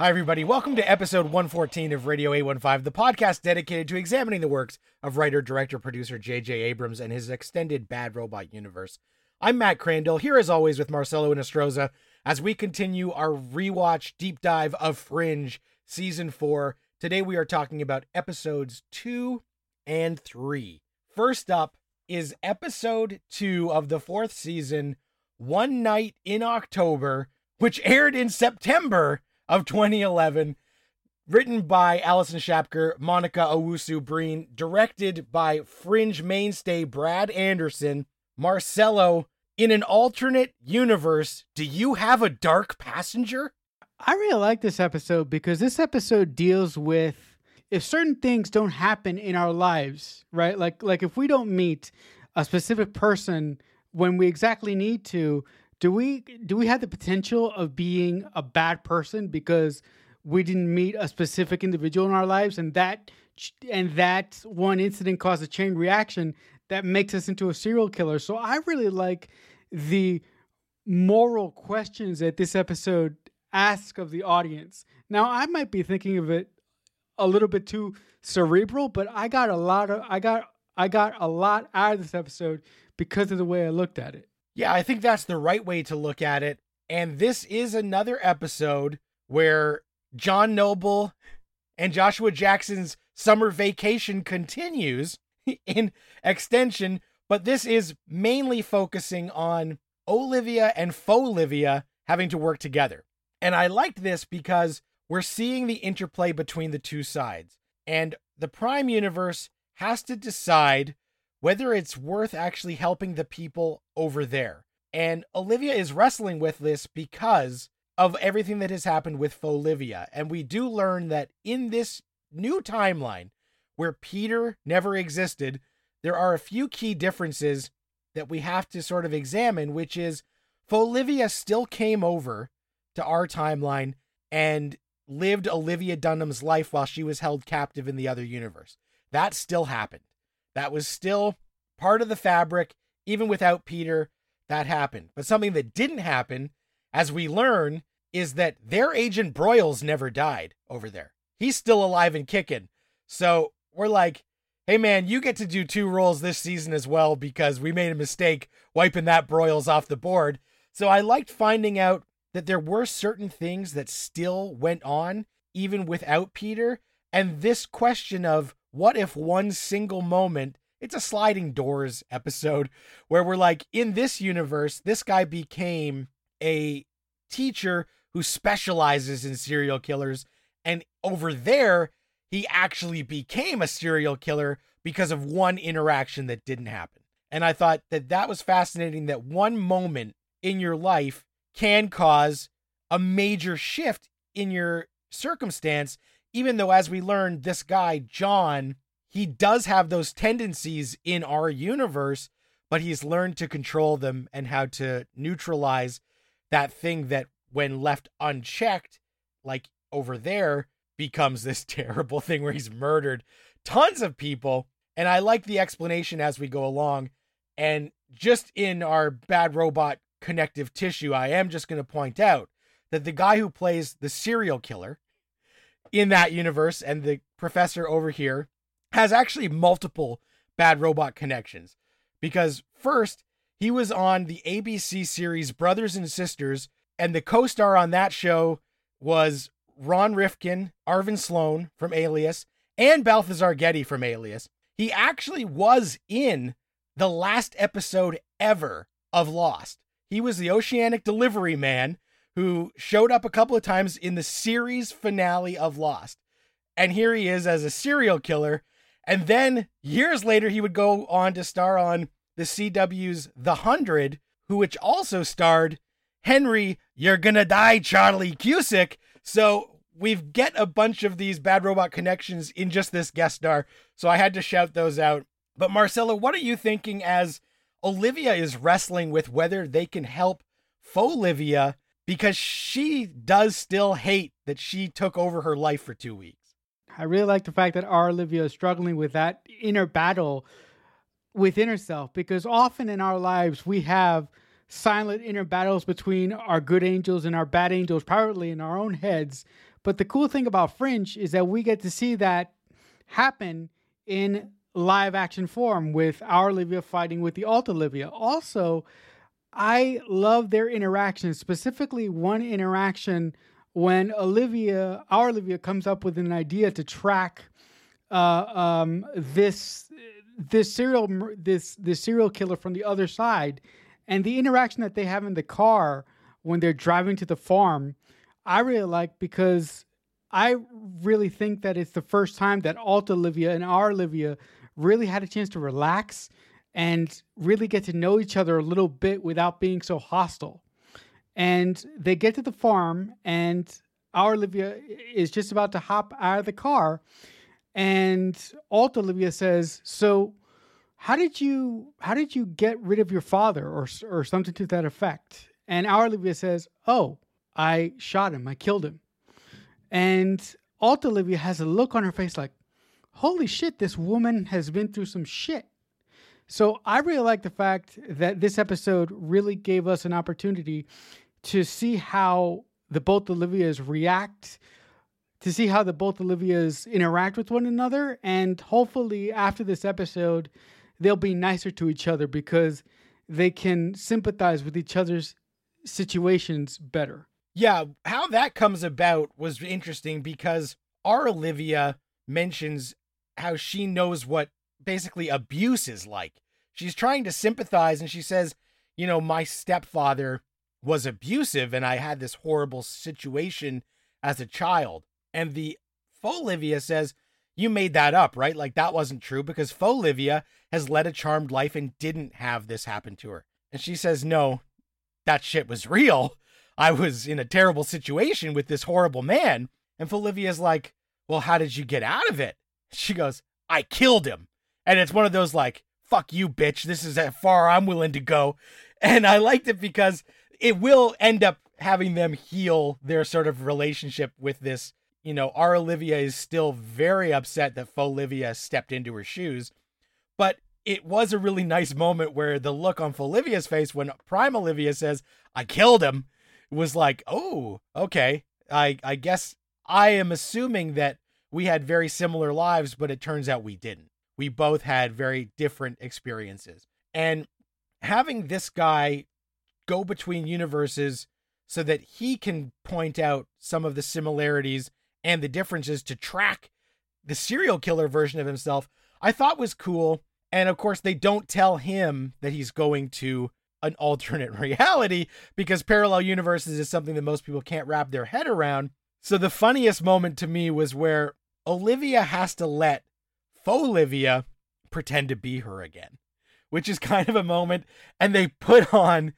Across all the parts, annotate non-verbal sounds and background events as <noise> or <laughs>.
Hi, everybody. Welcome to episode 114 of Radio A15, the podcast dedicated to examining the works of writer, director, producer J.J. Abrams and his extended Bad Robot universe. I'm Matt Crandall, here as always with Marcelo Nostroza as we continue our rewatch deep dive of Fringe season 4. Today we are talking about episodes 2 and 3. First up is episode 2 of the fourth season, One Night in October, which aired in September of 2011, written by Allison Shapker, Monica Owusu Breen, directed by Fringe mainstay Brad Anderson. Marcelo, in an alternate universe, do you have a dark passenger? I really like this episode because this episode deals with if certain things don't happen in our lives, right? Like like if we don't meet a specific person when we exactly need to, do we do we have the potential of being a bad person because we didn't meet a specific individual in our lives and that and that one incident caused a chain reaction that makes us into a serial killer? So i really like the moral questions that this episode asks of the audience. Now i might be thinking of it a little bit too cerebral but i got a lot of i got i got a lot out of this episode because of the way i looked at it yeah, I think that's the right way to look at it. And this is another episode where John Noble and Joshua Jackson's summer vacation continues <laughs> in extension, but this is mainly focusing on Olivia and Olivia having to work together. And I liked this because we're seeing the interplay between the two sides. And the Prime Universe has to decide whether it's worth actually helping the people over there. And Olivia is wrestling with this because of everything that has happened with Olivia. And we do learn that in this new timeline where Peter never existed, there are a few key differences that we have to sort of examine, which is Olivia still came over to our timeline and lived Olivia Dunham's life while she was held captive in the other universe. That still happened. That was still part of the fabric, even without Peter, that happened. But something that didn't happen, as we learn, is that their agent Broyles never died over there. He's still alive and kicking. So we're like, hey man, you get to do two roles this season as well because we made a mistake wiping that Broyles off the board. So I liked finding out that there were certain things that still went on even without Peter. And this question of what if one single moment, it's a sliding doors episode where we're like, in this universe, this guy became a teacher who specializes in serial killers. And over there, he actually became a serial killer because of one interaction that didn't happen. And I thought that that was fascinating that one moment in your life can cause a major shift in your circumstance even though as we learned this guy John he does have those tendencies in our universe but he's learned to control them and how to neutralize that thing that when left unchecked like over there becomes this <laughs> terrible thing where he's murdered tons of people. And I like the explanation as we go along. And just in our bad robot connective tissue I am just going to point out that the guy who plays the serial killer in that universe and the professor over here has actually multiple bad robot connections because first he was on the ABC series Brothers and Sisters and the co-star on that show was Ron Rifkin, Arvin Sloane from Alias, and Balthazar Getty from Alias. He actually was in the last episode ever of Lost. He was the oceanic delivery man who showed up a couple of times in the series finale of Lost. And here he is as a serial killer. And then years later, he would go on to star on the CW's The Hundred, who which also starred Henry, you're gonna die, Charlie Cusick. So we've get a bunch of these bad robot connections in just this guest star. So I had to shout those out. But Marcelo, what are you thinking as Olivia is wrestling with whether they can help Olivia because she does still hate that she took over her life for two weeks. I really like the fact that our Olivia is struggling with that inner battle within herself because often in our lives we have silent inner battles between our good angels and our bad angels, privately in our own heads. But the cool thing about Fringe is that we get to see that happen in live action form with our Olivia fighting with the alt Olivia. Also, I love their interactions, specifically one interaction when Olivia, our Olivia, comes up with an idea to track uh, um, this this serial this this serial killer from the other side, and the interaction that they have in the car when they're driving to the farm, I really like because I really think that it's the first time that Alt Olivia and our Olivia really had a chance to relax and really get to know each other a little bit without being so hostile. And they get to the farm, and our Olivia is just about to hop out of the car. And Alt Olivia says, So, how did you how did you get rid of your father or or something to that effect and our olivia says oh i shot him i killed him and alt olivia has a look on her face like holy shit this woman has been through some shit so i really like the fact that this episode really gave us an opportunity to see how the both olivias react to see how the both olivias interact with one another and hopefully after this episode they'll be nicer to each other because they can sympathize with each other's situations better. Yeah, how that comes about was interesting because our Olivia mentions how she knows what basically abuse is like. She's trying to sympathize and she says, you know, my stepfather was abusive and I had this horrible situation as a child. And the Olivia says, you made that up, right? Like that wasn't true because Olivia has led a charmed life and didn't have this happen to her. And she says, no, that shit was real. I was in a terrible situation with this horrible man. And Olivia's like, well, how did you get out of it? She goes, I killed him. And it's one of those like, fuck you, bitch. This is as far I'm willing to go. And I liked it because it will end up having them heal their sort of relationship with this you know, our Olivia is still very upset that faux Olivia stepped into her shoes. But it was a really nice moment where the look on Olivia's face when Prime Olivia says, I killed him, was like, oh, okay. I, I guess I am assuming that we had very similar lives, but it turns out we didn't. We both had very different experiences. And having this guy go between universes so that he can point out some of the similarities and the differences to track the serial killer version of himself, I thought was cool. And of course, they don't tell him that he's going to an <laughs> alternate reality because parallel universes is something that most people can't wrap their head around. So the funniest moment to me was where Olivia has to let Olivia pretend to be her again, which is kind of a moment. And they put on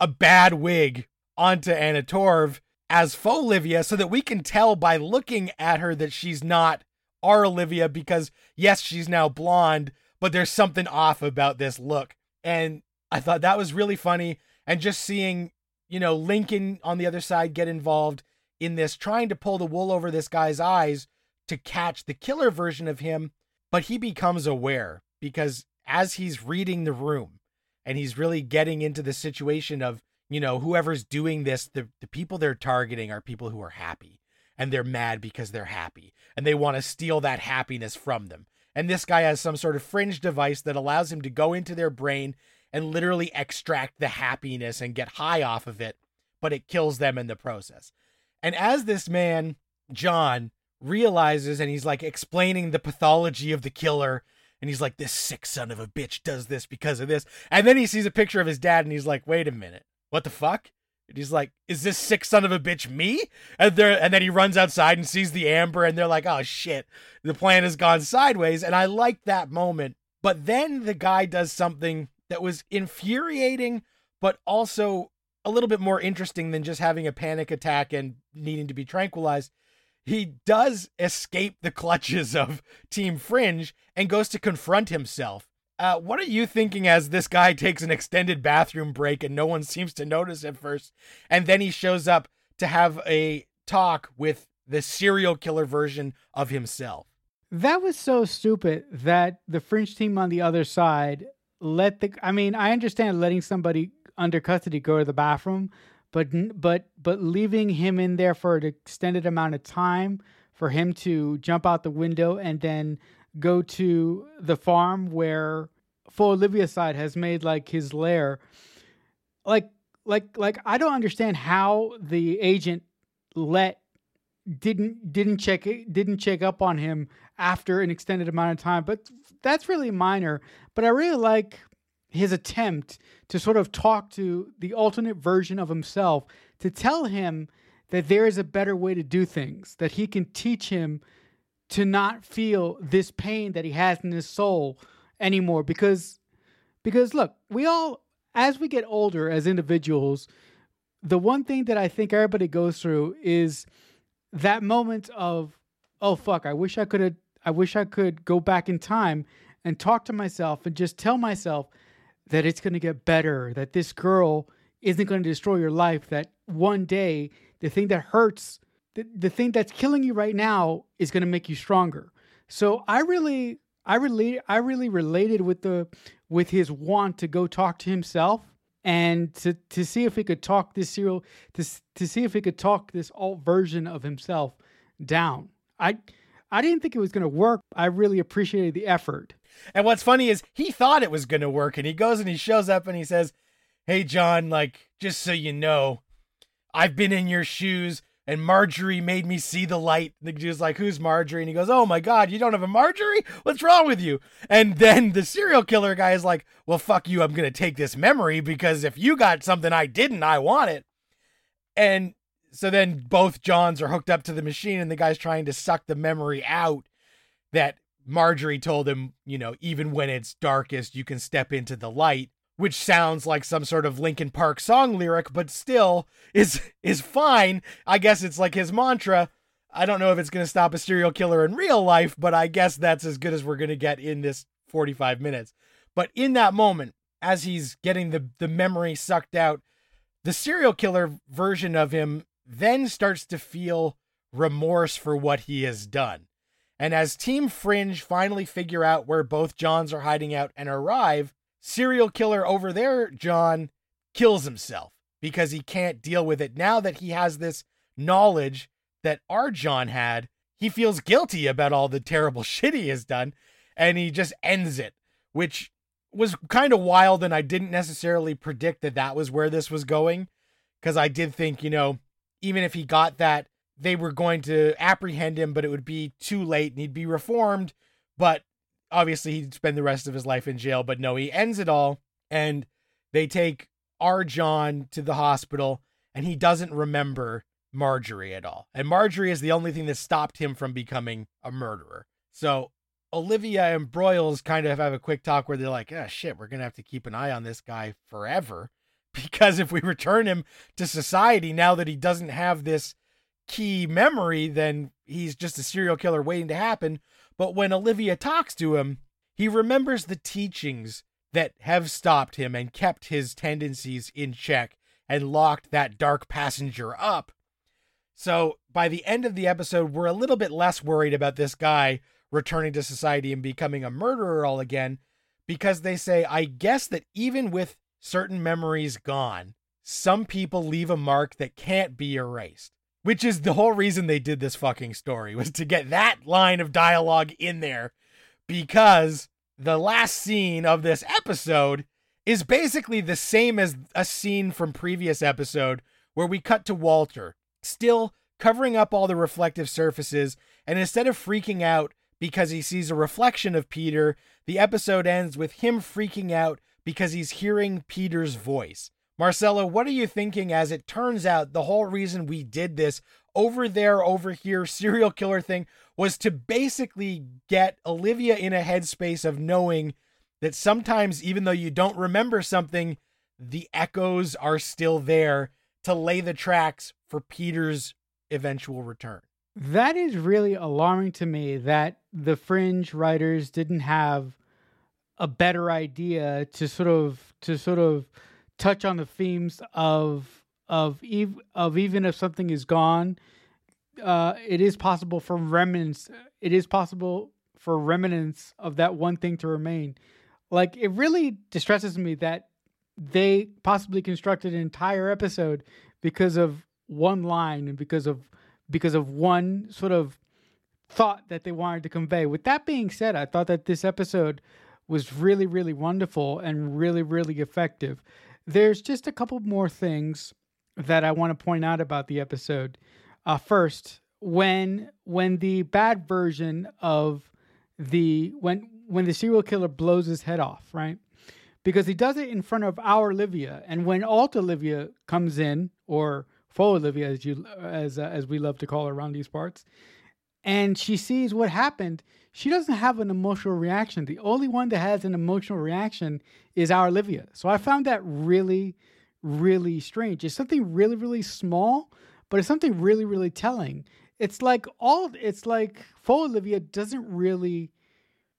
a bad wig onto Anna Torv as Olivia so that we can tell by looking at her that she's not our Olivia because yes, she's now blonde, but there's something off about this look. And I thought that was really funny and just seeing, you know, Lincoln on the other side get involved in this trying to pull the wool over this guy's eyes to catch the killer version of him, but he becomes aware because as he's reading the room and he's really getting into the situation of you know, whoever's doing this, the, the people they're targeting are people who are happy and they're mad because they're happy and they want to steal that happiness from them. And this guy has some sort of fringe device that allows him to go into their brain and literally extract the happiness and get high off of it, but it kills them in the process. And as this man, John, realizes and he's like explaining the pathology of the killer and he's like this sick son of a bitch does this because of this and then he sees a picture of his dad and he's like wait a minute what the fuck? And he's like, is this sick son of a bitch me? And there, and then he runs outside and sees the amber, and they're like, oh shit, the plan has gone sideways. And I like that moment. But then the guy does something that was infuriating, but also a little bit more interesting than just having a panic attack and needing to be tranquilized. He does escape the clutches of Team Fringe and goes to confront himself. Uh, what are you thinking as this guy takes an extended bathroom break and no one seems to notice at first? And then he shows up to have a talk with the serial killer version of himself. That was so stupid that the Fringe team on the other side let the. I mean, I understand letting somebody under custody go to the bathroom, but but but leaving him in there for an extended amount of time for him to jump out the window and then go to the farm where for Olivia side has made like his lair. Like like like I don't understand how the agent let didn't didn't check didn't check up on him after an extended amount of time, but that's really minor. But I really like his attempt to sort of talk to the alternate version of himself to tell him that there is a better way to do things, that he can teach him to not feel this pain that he has in his soul anymore. Because because look, we all as we get older as individuals, the one thing that I think everybody goes through is that moment of oh fuck, I wish I could I wish I could go back in time and talk to myself and just tell myself that it's going to get better, that this girl isn't going to destroy your life, that one day the thing that hurts, the, the thing that's killing you right now is going to make you stronger. So I really I really I really related with the with his want to go talk to himself and to to see if he could talk this serial to to see if he could talk this alt version of himself down. I I didn't think it was going to work. I really appreciated the effort. And what's funny is he thought it was going to work and he goes and he shows up and he says, "Hey John, like just so you know, I've been in your shoes and Marjorie made me see the light. The dude's like, Who's Marjorie? And he goes, Oh my God, you don't have a Marjorie? What's wrong with you? And then the serial killer guy is like, Well, fuck you. I'm going to take this memory because if you got something I didn't, I want it. And so then both Johns are hooked up to the machine and the guy's trying to suck the memory out that Marjorie told him, you know, even when it's darkest, you can step into the light which sounds like some sort of Linkin Park song lyric, but still is is fine. I guess it's like his mantra. I don't know if it's going to stop a serial killer in real life, but I guess that's as good as we're going to get in this 45 minutes. But in that moment, as he's getting the the memory sucked out, the serial killer version of him then starts to feel remorse for what he has done. And as Team Fringe finally figure out where both Johns are hiding out and arrive, serial killer over there, John, kills himself because he can't deal with it. Now that he has this knowledge that our John had, he feels guilty about all the terrible <laughs> shit he has done and he just ends it, which was kind of wild. And I didn't necessarily predict that that was where this was going because I did think, you know, even if he got that, they were going to apprehend him, but it would be too late and he'd be reformed. But obviously he'd spend the rest of his life in jail, but no, he ends it all and they take our John to the hospital and he doesn't remember Marjorie at all. And Marjorie is the only thing that stopped him from becoming a murderer. So Olivia and Broyles kind of have a quick talk where they're like, oh shit, we're going to have to keep an eye on this guy forever. <laughs> Because if we return him to society now that he doesn't have this key memory, then he's just a serial killer waiting to happen. But when Olivia talks to him, he remembers the teachings that have stopped him and kept his tendencies in check and locked that dark passenger up. So by the end of the episode, we're a little bit less worried about this guy returning to society and becoming a murderer all again because they say, I guess that even with certain memories gone, some people leave a mark that can't be erased which is the whole reason they did this fucking story was to get that line of dialogue in there. Because the last scene of this episode is basically the same as a scene from previous episode where we cut to Walter still covering up all the reflective surfaces and instead of freaking out because he sees a reflection of Peter the episode ends with him freaking out because he's hearing Peter's voice Marcelo, what are you thinking as it turns out the whole reason we did this over there, over here, <laughs> serial killer thing was to basically get Olivia in a headspace of knowing that sometimes, even though you don't remember something, the echoes are still there to lay the tracks for Peter's eventual return. That is really alarming to me that the fringe writers didn't have a better idea to sort of to sort of touch on the themes of of ev- of even if something is gone, uh, it is possible for remnants. It is possible for remnants of that one thing to remain. Like it really distresses me that they possibly constructed an entire episode because of one line and because of because of one sort of thought that they wanted to convey. With that being said, I thought that this episode was really, really wonderful and really, really effective. There's just a couple more things that I want to point out about the episode. Uh, first, when when the bad version of the when when the serial killer blows his head off, right? Because he does it in front of our Olivia, and when alt Olivia comes in, or faux Olivia, as you as uh, as we love to call her around these parts, and she sees what happened, she doesn't have an emotional reaction. The only one that has an emotional reaction is our Olivia. So I found that really, really strange. It's something really, really small, but it's something really, really telling. It's like all it's like faux Olivia doesn't really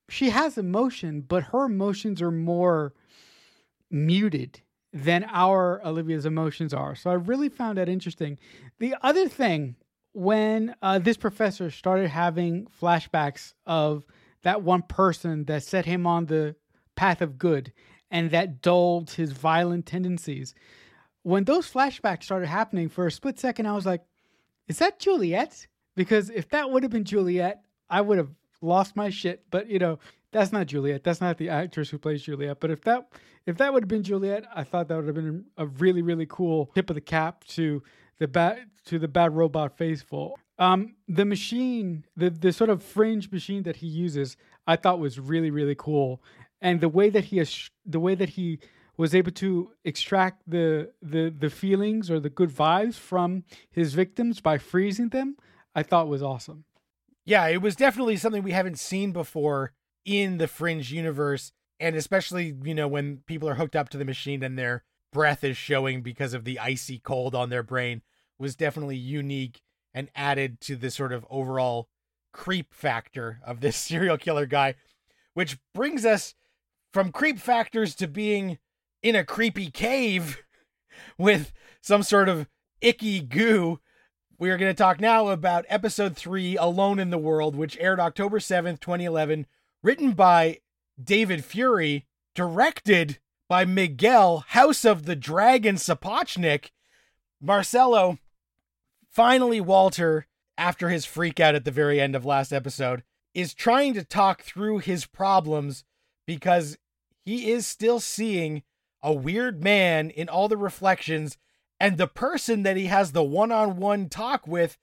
she has emotion, but her emotions are more muted than our Olivia's emotions are. So I really found that interesting. The other thing when uh, this professor started having flashbacks of that one person that set him on the path of good and that dulled his violent tendencies, when those flashbacks started happening for a split second, I was like, is that Juliet? Because if that would have been Juliet, I would have lost my shit. But you know, that's not Juliet. That's not the actress who plays Juliet. But if that if that would have been Juliet, I thought that would have been a really really cool tip of the cap to the bad to the bad robot faithful. Um, the machine, the the sort of fringe machine that he uses, I thought was really really cool, and the way that he the way that he was able to extract the the the feelings or the good vibes from his victims by freezing them, I thought was awesome. Yeah, it was definitely something we haven't seen before in the Fringe universe, and especially you know when people are hooked up to the machine and their breath is showing because of the icy cold on their brain was definitely unique and added to the sort of overall creep factor of this <laughs> serial killer guy, which brings us from creep factors to being in a creepy cave <laughs> with some sort of icky goo. We are going to talk now about episode three, Alone in the World, which aired October 7th, 2011, written by David Fury, directed by Miguel House of the Dragon Sapochnik. Marcelo, finally, Walter, after his freak out at the very end of last episode, is trying to talk through his problems because he is still seeing a weird man in all the reflections, and the person that he has the one on one talk with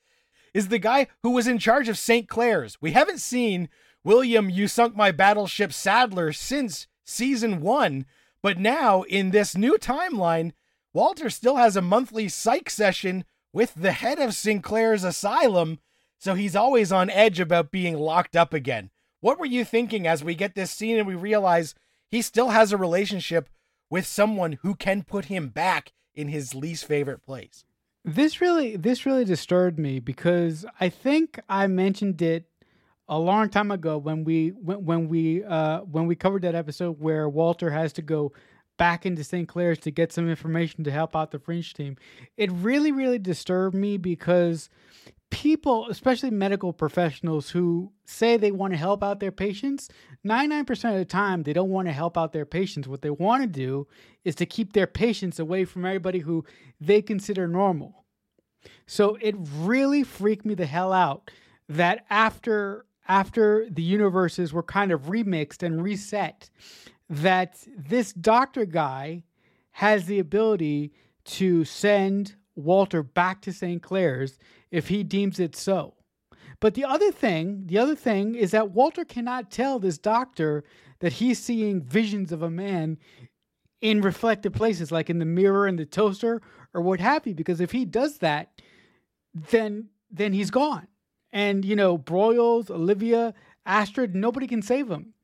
is the guy who was in charge of St. Claire's. We haven't seen William, you sunk my battleship Sadler since season one, but now in this new timeline, Walter still has a monthly psych session with the head of St. Claire's asylum, so he's always on edge about being locked up again. What were you thinking as we get this scene and we realize he still has a relationship with someone who can put him back in his least favorite place. This really this really disturbed me because I think I mentioned it a long time ago when we when, when we uh when we covered that episode where Walter has to go back into St. Claire's to get some information to help out the Fringe team. It really really disturbed me because people, especially medical professionals who say they want to help out their patients, 99% of the time they don't want to help out their patients. What they want to do is to keep their patients away from everybody who they consider normal. So it really freaked me the hell out that after after the universes were kind of remixed and reset that this doctor guy has the ability to send Walter back to St. Claire's if he deems it so. But the other thing, the other thing is that Walter cannot tell this doctor that he's seeing visions of a man in reflective places, like in the mirror and the toaster or what have you, because if he does that, then then he's gone. And you know, Broyles, Olivia, Astrid, nobody can save him.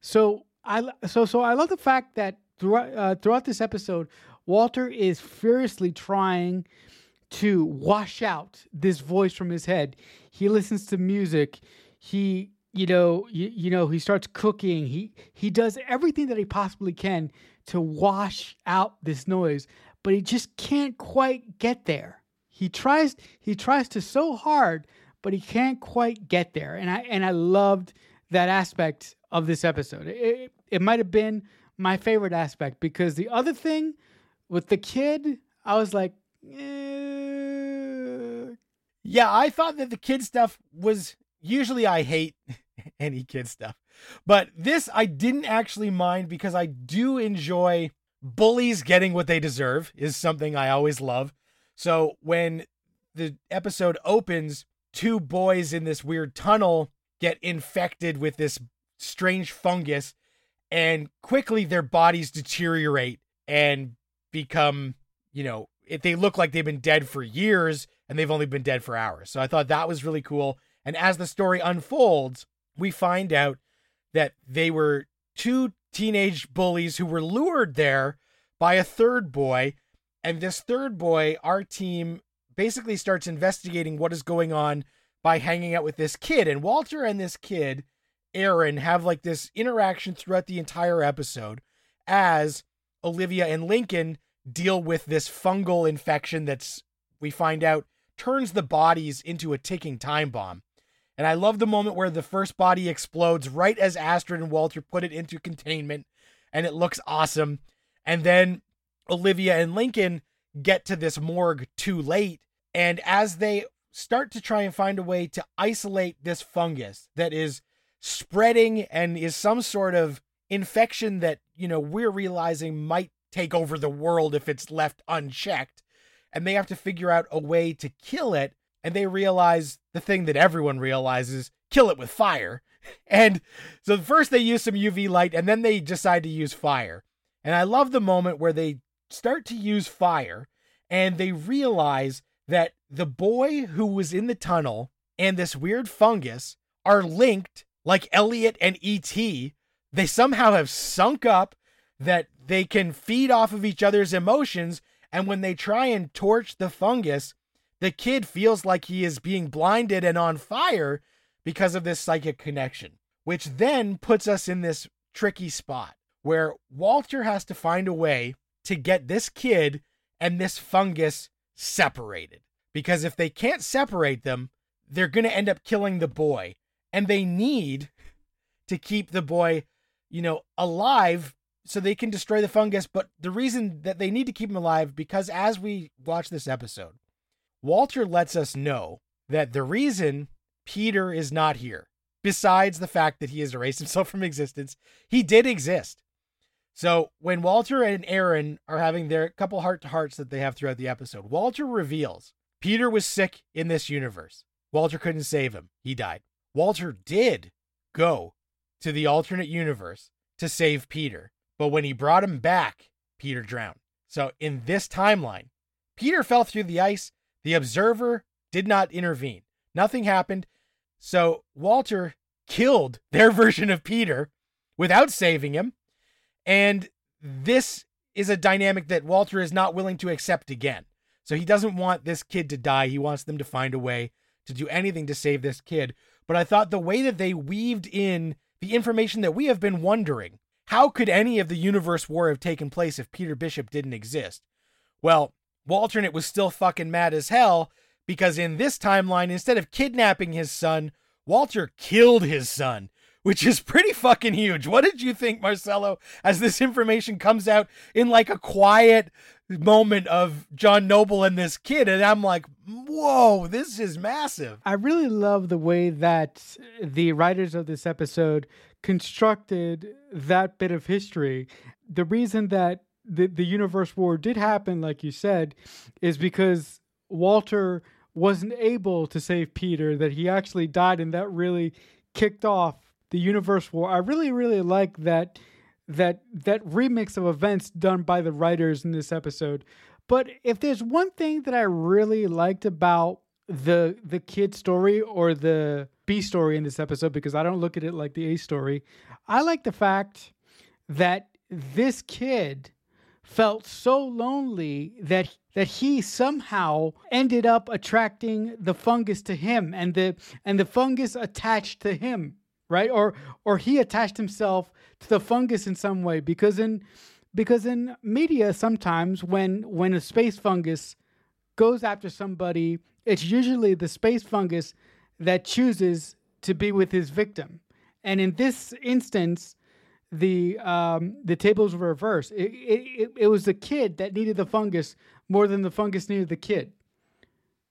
So I so so I love the fact that throughout uh, throughout this episode, Walter is furiously trying to wash out this voice from his head. He listens to music. He, you know, you, you know, he starts cooking. He he does everything that he possibly can to wash out this noise, but he just can't quite get there. He tries he tries to so hard, but he can't quite get there. And I and I loved that aspect of this episode. It, it might have been my favorite aspect because the other thing with the kid, I was like, eh, Yeah, I thought that the kid stuff was usually I hate <laughs> any kid stuff. But this I didn't actually mind because I do enjoy bullies getting what they deserve is something I always love. So when the episode opens, two boys in this weird tunnel get infected with this strange fungus and quickly their bodies deteriorate and become, you know, if they look like they've been dead for years and they've only been dead for hours. So I thought that was really cool. And as the story unfolds, we find out that they were two teenage bullies who were lured there by a third boy. And this third boy, our team basically starts investigating what is going on by hanging out with this kid. And Walter and this kid, Aaron, have like this interaction throughout the entire episode as Olivia and Lincoln deal with this fungal infection that's, we find out, turns the bodies into a ticking time bomb. And I love the moment where the first body explodes right as Astrid and Walter put it into containment, and it looks awesome. And then Olivia and Lincoln get to this morgue too late. And as they start to try and find a way to isolate this fungus that is spreading and is some sort of infection that, you know, we're realizing might take over the world if it's left unchecked. And they have to figure out a way to kill it. And they realize the thing that everyone realizes kill it with fire. <laughs> And so first they use some UV light and then they decide to use fire. And I love the moment where they start to use fire and they realize that the boy who was in the tunnel and this weird fungus are linked like Elliot and E.T. They somehow have sunk up that they can feed off of each other's emotions. And when they try and torch the fungus, the kid feels like he is being blinded and on fire because of this psychic connection, which then puts us in this tricky spot where Walter has to find a way to get this kid and this fungus separated. Because if they can't separate them, they're going to end up killing the boy. And they need to keep the boy, you know, alive so they can destroy the fungus. But the reason that they need to keep him alive, because as we watch this episode, Walter lets us know that the reason Peter is not here, besides the fact that he has erased himself from existence, he did exist. So when Walter and Aaron are having their couple heart to hearts that they have throughout the episode, Walter reveals Peter was sick in this universe. Walter couldn't save him. He died. Walter did go to the alternate universe to save Peter. But when he brought him back, Peter drowned. So in this timeline, Peter fell through the ice. The observer did not intervene. Nothing happened. So Walter killed their <laughs> version of Peter without saving him. And this is a dynamic that Walter is not willing to accept again. So he doesn't want this kid to die. He wants them to find a way to do anything to save this kid. But I thought the way that they weaved in the information that we have been wondering how could any of the universe war have taken place if Peter Bishop didn't exist? Well, Walternate was still fucking mad as hell because in this timeline, instead of kidnapping his son, Walter killed his son, which is pretty fucking huge. What did you think, Marcelo, as this information comes out in like a quiet moment of John Noble and this kid? And I'm like, whoa, this is massive. I really love the way that the writers of this episode constructed that bit of history. The reason that the, the universe war did happen, like you said, is because Walter wasn't able to save Peter, that he actually died, and that really kicked off the universe war. I really, really like that that that remix of events done by the writers in this episode. But if there's one thing that I really liked about the the kid story or the B story in this episode because I don't look at it like the A story. I like the fact that this kid felt so lonely that that he somehow ended up attracting the fungus to him and the and the fungus attached to him right or or he attached himself to the fungus in some way because in because in media sometimes when when a space fungus goes after somebody it's usually the space fungus that chooses to be with his victim. And in this instance, the um, the tables were reversed. It, it it was the kid that needed the fungus more than the fungus needed the kid.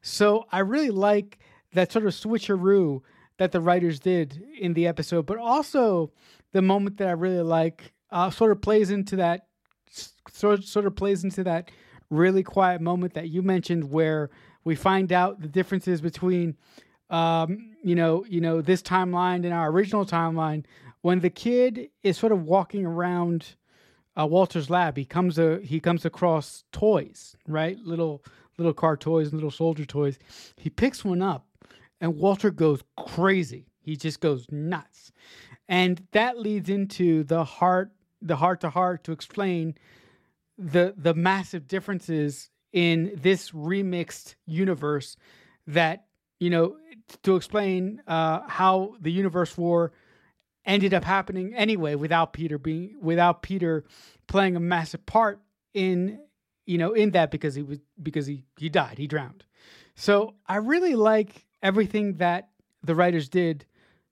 So I really like that sort of switcheroo that the writers did in the episode, but also the moment that I really like uh, sort of plays into that sort sort of plays into that really quiet moment that you mentioned where we find out the differences between um, you know you know this timeline and our original timeline when the kid is sort of walking around uh, Walter's lab, he comes a he comes across toys, right? Little little car toys and little soldier toys. He picks one up, and Walter goes crazy. He just goes nuts, and that leads into the heart the heart to heart to explain the the massive differences in this remixed universe that you know to explain uh, how the universe war ended up happening anyway without Peter being without Peter playing a massive part in you know in that because he was because he he died he drowned so i really like everything that the writers did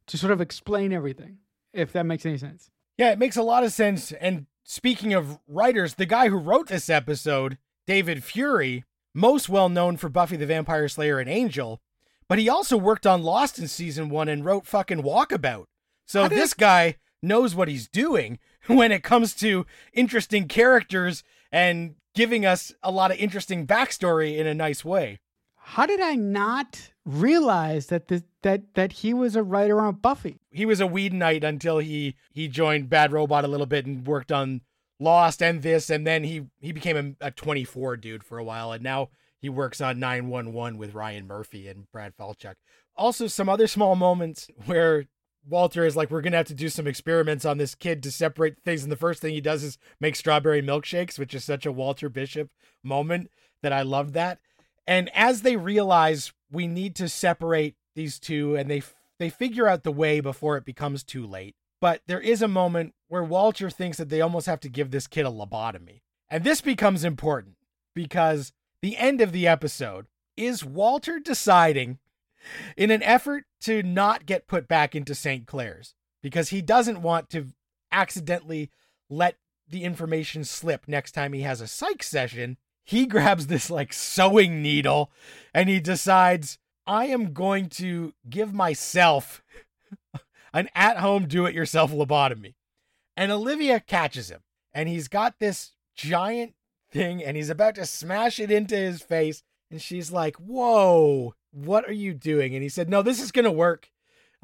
to sort of explain everything if that makes any sense. Yeah it makes a lot of sense. And speaking of writers the guy who wrote this episode david fury most well known for buffy the vampire slayer and angel but he also worked on lost in season one and wrote fucking walkabout. So this guy knows what he's doing <laughs> when it comes to interesting characters and giving us a lot of interesting backstory in a nice way. How did I not realize that that that he was a writer on Buffy? He was a Whedonite until he he joined Bad Robot a little bit and worked on Lost and this, and then he he became a, a 24 dude for a while, and now he works on 911 with Ryan Murphy and Brad Falchuk. Also, some other small moments where Walter is like, we're gonna have to do some experiments on this kid to separate things. And the first thing he does is make strawberry milkshakes, which is such a Walter Bishop moment that I love that. And as they realize we need to separate these two, and they they figure out the way before it becomes too late. But there is a moment where Walter thinks that they almost have to give this kid a lobotomy. And this becomes important because the end of the episode is Walter deciding in an effort to not get put back into St. Claire's because he doesn't want to accidentally let the information slip next time he has a psych session. He <laughs> grabs this like sewing needle and he decides, I am going to give myself <laughs> an at home do it yourself lobotomy. And Olivia catches him and he's got this giant thing and he's about to smash it into his face. And she's like, Whoa, what are you doing? And he said, No, this is going to work.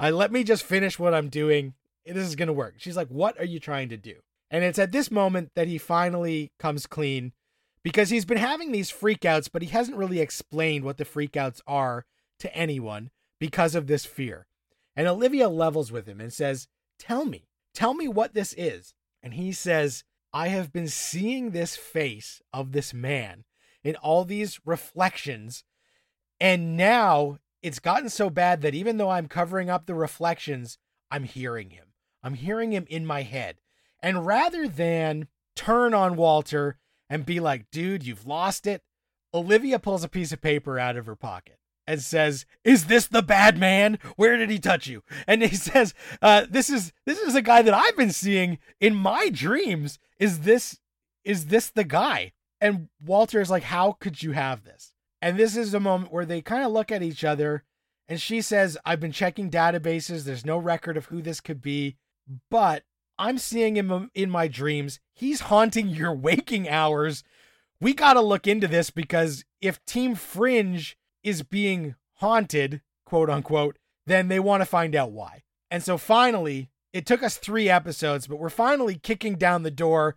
I let me just finish what I'm doing. This is going to work. She's like, What are you trying to do? And it's at this moment that he finally comes clean because he's been having these freakouts, but he hasn't really explained what the freakouts are to anyone because of this fear. And Olivia levels with him and says, Tell me, tell me what this is. And he says, I have been seeing this face of this man in all these reflections and now it's gotten so bad that even though I'm covering up the reflections, I'm hearing him. I'm hearing him in my head. And rather than turn on Walter and be like, dude, you've lost it, Olivia pulls a piece of paper out of her pocket and says, "Is this the bad man? Where did he touch you?" And he <laughs> says, uh, "This is this is a guy that I've been seeing in my dreams. Is this is this the guy?" And Walter is like, "How could you have this?" And this is a moment where they kind of look at each other and she says, I've been checking databases. There's no record of who this could be, but I'm seeing him um, in my dreams. He's haunting your <laughs> waking hours. We got to look into this because if Team Fringe is being haunted, quote unquote, then they want to find out why. And so finally, it took us three episodes, but we're finally kicking down the door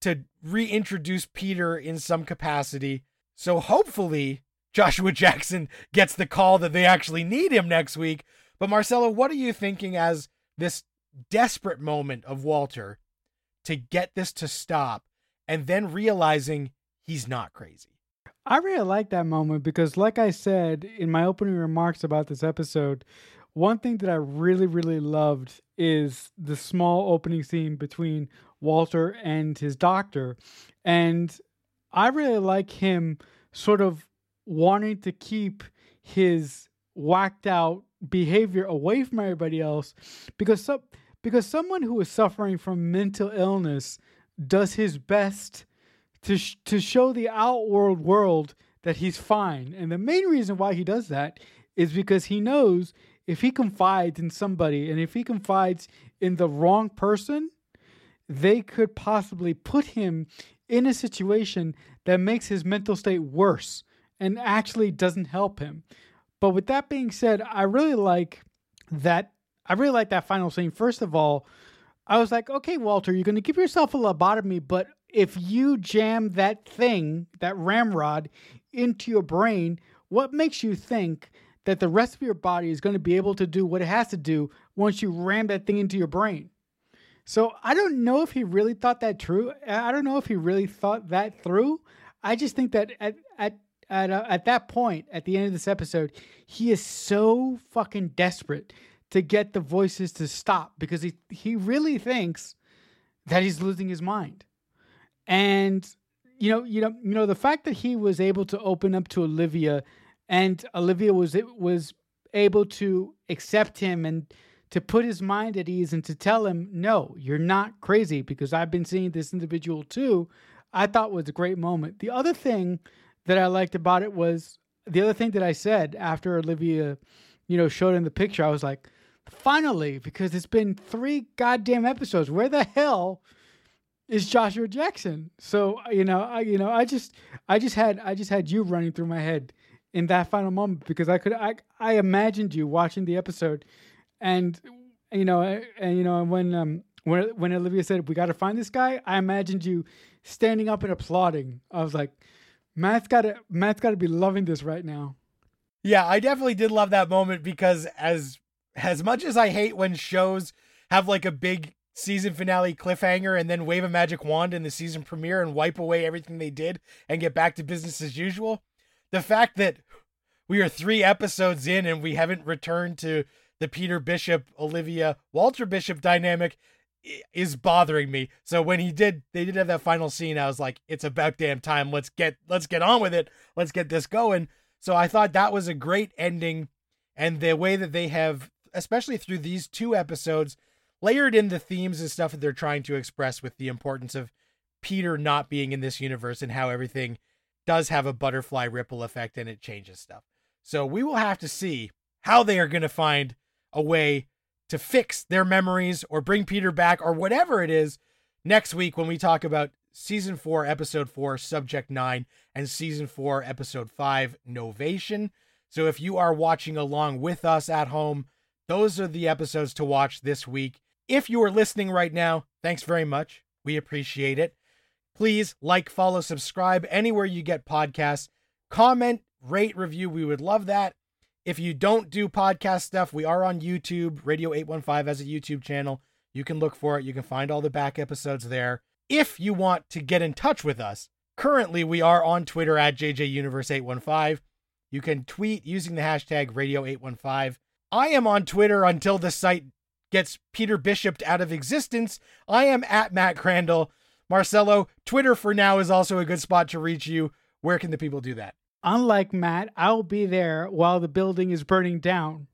to reintroduce Peter in some capacity. So hopefully, Joshua <laughs> Jackson gets the call that they actually need him next week. But Marcelo, what are you thinking as this desperate moment of Walter to get this to stop and then realizing he's not crazy? I really like that moment because, like I said in my opening remarks about this episode, one thing that I really, really loved is the small opening scene between Walter and his doctor. And I really like him sort of wanting to keep his whacked out behavior away from everybody else because some because someone who is suffering from mental illness does his best to sh- to show the outworld world that he's fine. And the main reason why he does that is because he knows if he confides in somebody and if he confides in the wrong person, they could possibly put him in a situation that makes his mental state worse and actually doesn't help him. But with that being said, I really like that. I really like that final scene. First of all, I was like, okay, Walter, you're going to give yourself a lobotomy, but if you jam that thing, that ramrod, into your brain, what makes you think that the rest of your body is going to be able to do what it has to do once you ram that thing into your brain? So I don't know if he really thought that true. I don't know if he really thought that through. I just think that at at at, uh, at that point, at the end of this episode, he is so fucking desperate to get the voices to stop because he he really thinks that he's losing his mind. And you know, you know, you know, the fact that he was able to open up to Olivia, and Olivia was it was able to accept him and to put his mind at ease and to tell him, no, you're not crazy because I've been seeing this individual too. I thought was a great moment. The other thing that I liked about it was the other thing that I said after Olivia, you know, showed him the picture. I was like, finally, because it's been three goddamn episodes. Where the hell is Joshua Jackson? So you know, I you know, I just I just had I just had you running through my head in that final moment because I could I I imagined you watching the episode, and you know and you know when um when when Olivia said we got to find this guy, I imagined you standing up and applauding. I was like, Matt's got to Matt's got to be loving this right now. Yeah, I definitely did love that moment because as as much as I hate when shows have like a big season finale cliffhanger and then wave a magic wand in the season premiere and wipe away everything they did and get back to business as usual, the fact that we are 3 episodes in and we haven't returned to the Peter Bishop, Olivia, Walter Bishop dynamic is bothering me. So when he did they did have that final scene, I was like, it's about damn time. Let's get let's get on with it. Let's get this going. So I thought that was a great ending and the way that they have especially through these two episodes layered in the themes and stuff that they're trying to express with the importance of Peter not being in this universe and how everything does have a butterfly ripple effect and it changes stuff. So we will have to see how they are going to find a way to fix their memories or bring Peter back or whatever it is next week when we talk about season 4 episode 4 subject 9 and season 4 episode 5 novation. So if you are watching along with us at home, those are the episodes to watch this week. If you are listening right now, thanks very much. We appreciate it. Please like, follow, subscribe anywhere you get podcasts. Comment, rate, review. We would love that. If you don't do podcast stuff, we are on YouTube. Radio 815 has a YouTube channel. You can look for it. You can find all the back episodes there. If you want to get in touch with us, currently we are on Twitter at JJUniverse815. You can tweet using the hashtag Radio815. I am on Twitter until the site gets Peter Bishoped out of existence. I am at Matt Crandall. Marcelo, Twitter for now is also a good spot to reach you. Where can the people do that? Unlike Matt, I'll be there while the building is burning down.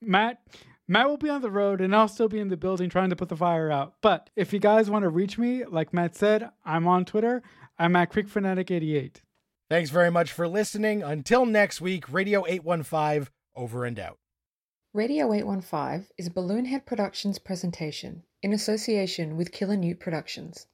Matt Matt will be on the road and I'll still be in the building trying to put the fire out. But if you guys want to reach me, like Matt said, I'm on Twitter. I'm at CreekFanatic88. Thanks very much for listening. Until next week, Radio 815 over and out. Radio 815 is a Balloonhead Productions presentation in association with Killer Newt Productions.